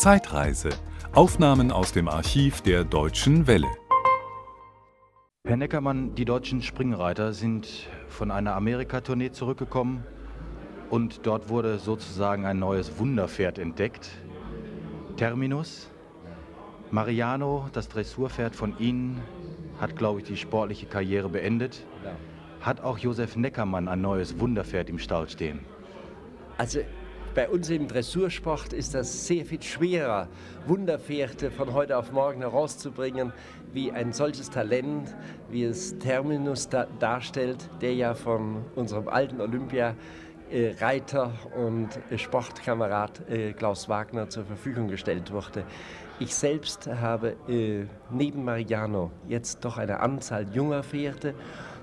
Zeitreise. Aufnahmen aus dem Archiv der Deutschen Welle. Herr Neckermann, die deutschen Springreiter sind von einer Amerika-Tournee zurückgekommen und dort wurde sozusagen ein neues Wunderpferd entdeckt. Terminus. Mariano, das Dressurpferd von Ihnen, hat, glaube ich, die sportliche Karriere beendet. Hat auch Josef Neckermann ein neues Wunderpferd im Stall stehen? Also bei uns im Dressursport ist das sehr viel schwerer, Wunderpferde von heute auf morgen herauszubringen, wie ein solches Talent, wie es Terminus da darstellt, der ja von unserem alten Olympia äh, Reiter und äh, Sportkamerad äh, Klaus Wagner zur Verfügung gestellt wurde. Ich selbst habe neben Mariano jetzt doch eine Anzahl junger Pferde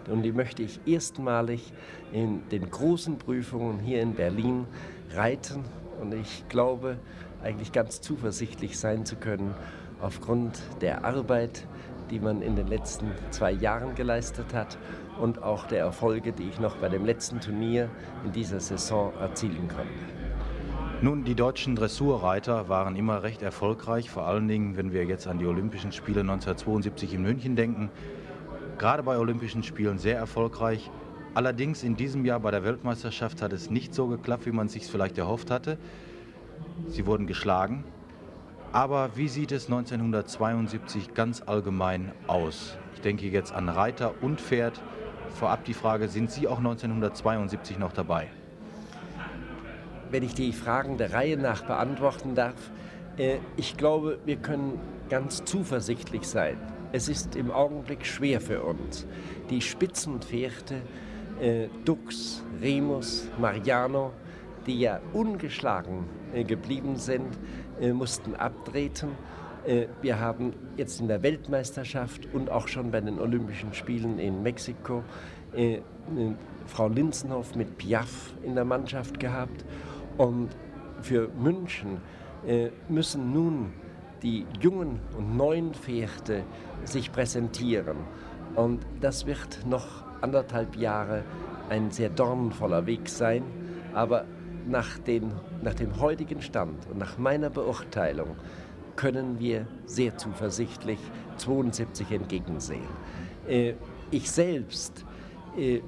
und die möchte ich erstmalig in den großen Prüfungen hier in Berlin reiten. Und ich glaube, eigentlich ganz zuversichtlich sein zu können, aufgrund der Arbeit, die man in den letzten zwei Jahren geleistet hat und auch der Erfolge, die ich noch bei dem letzten Turnier in dieser Saison erzielen konnte. Nun, die deutschen Dressurreiter waren immer recht erfolgreich, vor allen Dingen, wenn wir jetzt an die Olympischen Spiele 1972 in München denken gerade bei Olympischen Spielen sehr erfolgreich. Allerdings in diesem Jahr bei der Weltmeisterschaft hat es nicht so geklappt, wie man sich vielleicht erhofft hatte. Sie wurden geschlagen. Aber wie sieht es 1972 ganz allgemein aus? Ich denke jetzt an Reiter und Pferd. Vorab die Frage, sind Sie auch 1972 noch dabei? Wenn ich die Fragen der Reihe nach beantworten darf, äh, ich glaube, wir können ganz zuversichtlich sein es ist im Augenblick schwer für uns. Die Spitzenpferde, äh, Dux, Remus, Mariano, die ja ungeschlagen äh, geblieben sind, äh, mussten abtreten. Äh, wir haben jetzt in der Weltmeisterschaft und auch schon bei den Olympischen Spielen in Mexiko äh, äh, Frau Linsenhoff mit Piaf in der Mannschaft gehabt. Und für München müssen nun die jungen und neuen Pferde sich präsentieren. Und das wird noch anderthalb Jahre ein sehr dornenvoller Weg sein. Aber nach, den, nach dem heutigen Stand und nach meiner Beurteilung können wir sehr zuversichtlich 72 entgegensehen. Äh, ich selbst äh,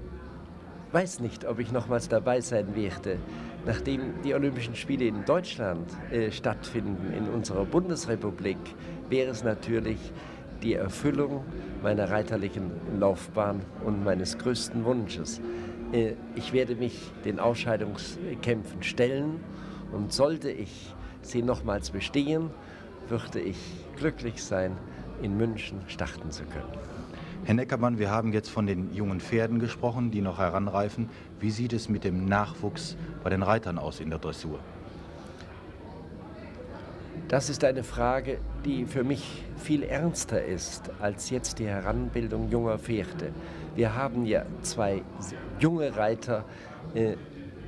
weiß nicht, ob ich nochmals dabei sein werde, nachdem die Olympischen Spiele in Deutschland äh, stattfinden, in unserer Bundesrepublik, wäre es natürlich die Erfüllung meiner reiterlichen Laufbahn und meines größten Wunsches. Äh, ich werde mich den Ausscheidungskämpfen stellen und sollte ich sie nochmals bestehen, würde ich glücklich sein, in München starten zu können. Herr Neckermann, wir haben jetzt von den jungen Pferden gesprochen, die noch heranreifen. Wie sieht es mit dem Nachwuchs bei den Reitern aus in der Dressur? Das ist eine Frage, die für mich viel ernster ist als jetzt die Heranbildung junger Pferde. Wir haben ja zwei junge Reiter, äh,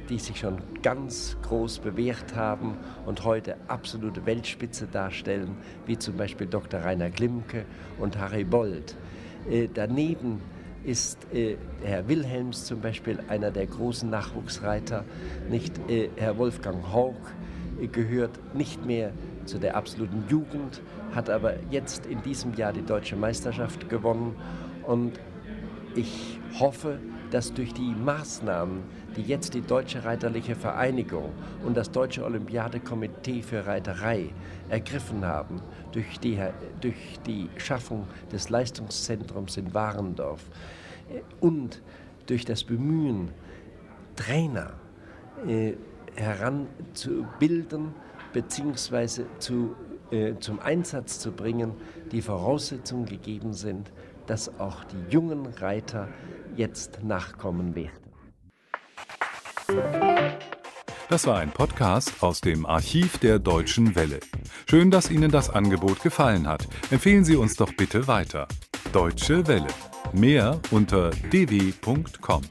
die sich schon ganz groß bewährt haben und heute absolute Weltspitze darstellen, wie zum Beispiel Dr. Rainer Klimke und Harry Bold. Äh, daneben ist äh, Herr Wilhelms zum Beispiel einer der großen Nachwuchsreiter, nicht äh, Herr Wolfgang Haug äh, gehört nicht mehr zu der absoluten Jugend, hat aber jetzt in diesem Jahr die deutsche Meisterschaft gewonnen. Und ich hoffe, dass durch die Maßnahmen, die jetzt die Deutsche Reiterliche Vereinigung und das Deutsche Olympiadekomitee für Reiterei ergriffen haben, durch die, durch die Schaffung des Leistungszentrums in Warendorf und durch das Bemühen, Trainer äh, heranzubilden bzw. Zu, äh, zum Einsatz zu bringen, die Voraussetzungen gegeben sind, dass auch die jungen Reiter jetzt nachkommen werden. Das war ein Podcast aus dem Archiv der Deutschen Welle. Schön, dass Ihnen das Angebot gefallen hat. Empfehlen Sie uns doch bitte weiter. Deutsche Welle. Mehr unter dw.com.